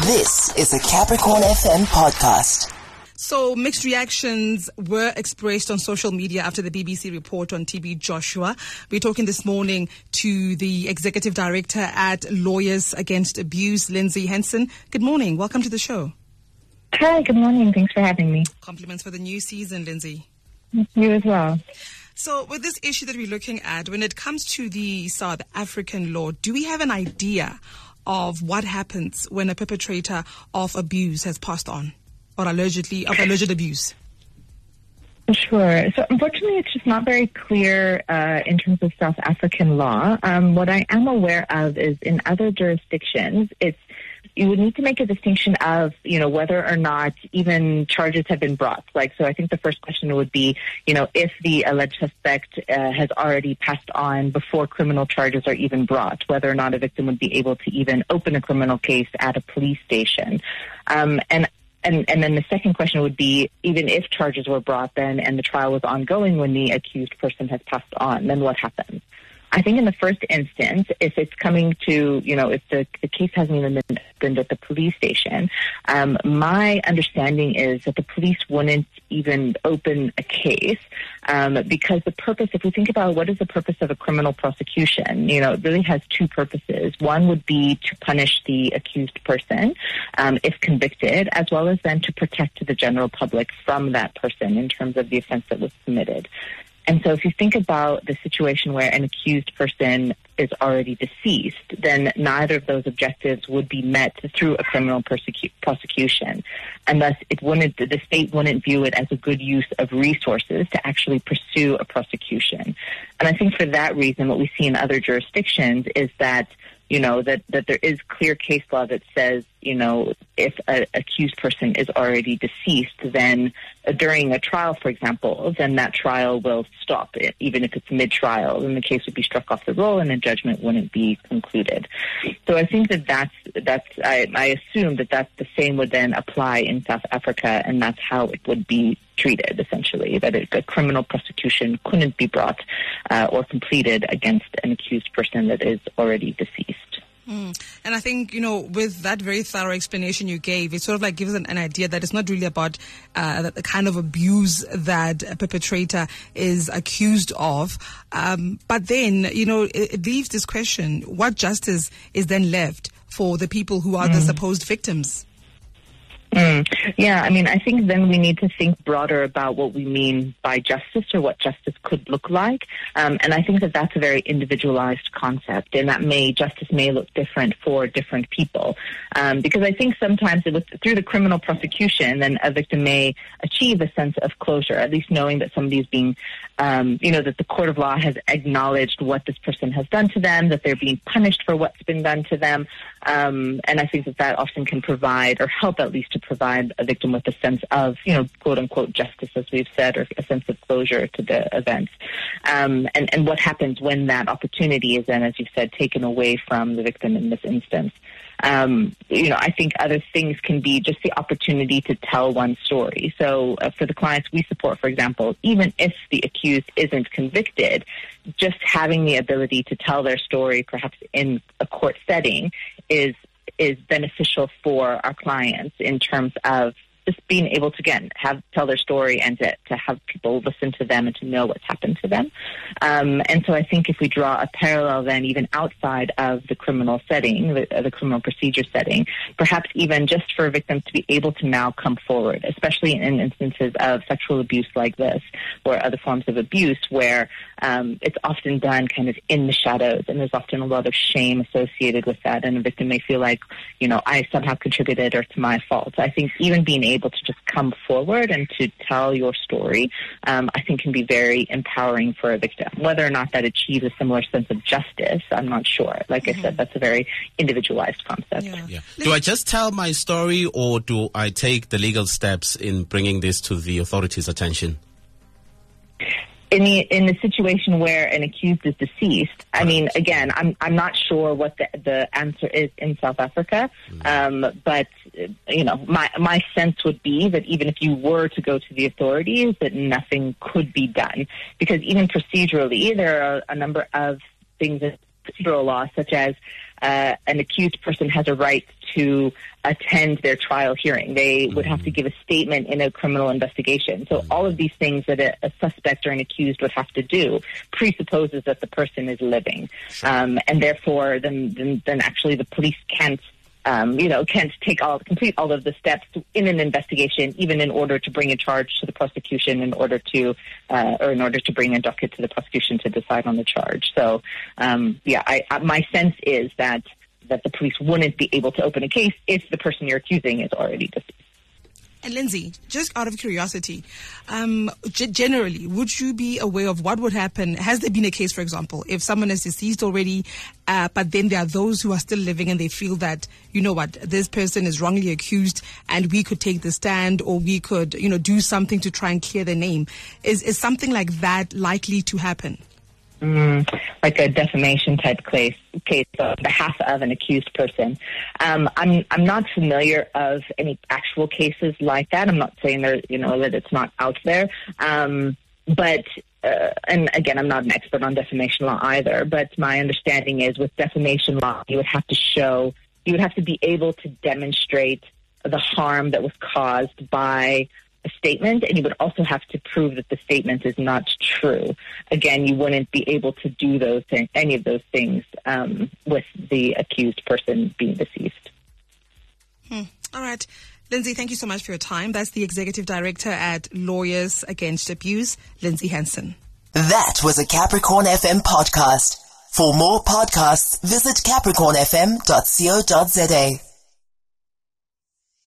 This is a Capricorn FM podcast. So, mixed reactions were expressed on social media after the BBC report on TB Joshua. We're talking this morning to the executive director at Lawyers Against Abuse, Lindsay Henson. Good morning. Welcome to the show. Hi, good morning. Thanks for having me. Compliments for the new season, Lindsay. You as well. So, with this issue that we're looking at, when it comes to the South African law, do we have an idea of what happens when a perpetrator of abuse has passed on or allegedly of alleged abuse? Sure. So unfortunately, it's just not very clear uh, in terms of South African law. Um, what I am aware of is in other jurisdictions, it's you would need to make a distinction of, you know, whether or not even charges have been brought. Like, so I think the first question would be, you know, if the alleged suspect uh, has already passed on before criminal charges are even brought, whether or not a victim would be able to even open a criminal case at a police station. Um, and and, and then the second question would be, even if charges were brought then and the trial was ongoing when the accused person has passed on, then what happens? I think in the first instance, if it's coming to, you know, if the, the case hasn't even been opened at the police station, um, my understanding is that the police wouldn't even open a case um, because the purpose, if we think about what is the purpose of a criminal prosecution, you know, it really has two purposes. One would be to punish the accused person um, if convicted, as well as then to protect the general public from that person in terms of the offense that was committed. And so if you think about the situation where an accused person is already deceased, then neither of those objectives would be met through a criminal persecu- prosecution. And thus it wouldn't, the state wouldn't view it as a good use of resources to actually pursue a prosecution. And I think for that reason, what we see in other jurisdictions is that you know, that, that there is clear case law that says, you know, if an accused person is already deceased, then uh, during a trial, for example, then that trial will stop, it, even if it's mid-trial, then the case would be struck off the roll and a judgment wouldn't be concluded. So I think that that's, that's I, I assume that that's the same would then apply in South Africa, and that's how it would be treated, essentially, that a criminal prosecution couldn't be brought uh, or completed against an accused person that is already deceased. Mm. And I think, you know, with that very thorough explanation you gave, it sort of like gives an, an idea that it's not really about uh, the kind of abuse that a perpetrator is accused of. Um, but then, you know, it, it, leaves this question what justice is then left for the people who are mm. the supposed victims? Mm. Yeah, I mean, I think then we need to think broader about what we mean by justice or what justice could look like. Um, and I think that that's a very individualized concept, and that may justice may look different for different people. Um, because I think sometimes it was through the criminal prosecution, then a victim may achieve a sense of closure, at least knowing that somebody is being, um, you know, that the court of law has acknowledged what this person has done to them, that they're being punished for what's been done to them. Um, and I think that that often can provide or help at least to provide a victim with a sense of, you know, quote unquote justice, as we've said, or a sense of closure to the event. Um, and, and what happens when that opportunity is then, as you've said, taken away from the victim in this instance. Um, you know, I think other things can be just the opportunity to tell one story. So uh, for the clients we support, for example, even if the accused isn't convicted, just having the ability to tell their story, perhaps in a court setting, is is beneficial for our clients in terms of just being able to again have tell their story and to, to have people listen to them and to know what's happened to them. Um, and so I think if we draw a parallel then even outside of the criminal setting, the, the, criminal procedure setting, perhaps even just for victims to be able to now come forward, especially in instances of sexual abuse like this or other forms of abuse where um, it's often done kind of in the shadows and there's often a lot of shame associated with that and a victim may feel like, you know, I somehow contributed or it's my fault. I think even being able to just come forward and to tell your story, um, I think can be very empowering for a victim. Whether or not that achieves a similar sense of justice, I'm not sure. Like mm-hmm. I said, mm-hmm. that's a very individualized concept. Yeah. yeah. Do I just tell my story or do I take the legal steps in bringing this to the authorities' attention? in the in the situation where an accused is deceased, I mean, again, I'm I'm not sure what the the answer is in South Africa, mm. um, but you know, my my sense would be that even if you were to go to the authorities, that nothing could be done. Because even procedurally, there are a number of things in procedural law, such as uh, an accused person has a right to attend their trial hearing. They would have to give a statement in a criminal investigation. So all of these things that a, a suspect or an accused would have to do presupposes that the person is living, um, and therefore, then, then then actually the police can't um, you know, can't take all complete all of the steps in an investigation, even in order to bring a charge to the prosecution, in order to, uh, or in order to bring a docket to the prosecution to decide on the charge. So, um, yeah, I, I, my sense is that that the police wouldn't be able to open a case if the person you're accusing is already deceased. And Lindsay, just out of curiosity, um, g- generally, would you be aware of what would happen? Has there been a case, for example, if someone is deceased already, uh, but then there are those who are still living and they feel that, you know what, this person is wrongly accused and we could take the stand or we could, you know, do something to try and clear their name. Is, is something like that likely to happen? Mm, like a defamation type case, case on behalf of an accused person. Um, I'm I'm not familiar of any actual cases like that. I'm not saying there, you know, that it's not out there. Um, but uh, and again, I'm not an expert on defamation law either. But my understanding is with defamation law, you would have to show, you would have to be able to demonstrate the harm that was caused by a statement, and you would also have to prove that the statement is not true. Again, you wouldn't be able to do those things, any of those things um, with the accused person being deceased. Hmm. All right. Lindsay, thank you so much for your time. That's the Executive Director at Lawyers Against Abuse, Lindsay Henson. That was a Capricorn FM podcast. For more podcasts, visit capricornfm.co.za.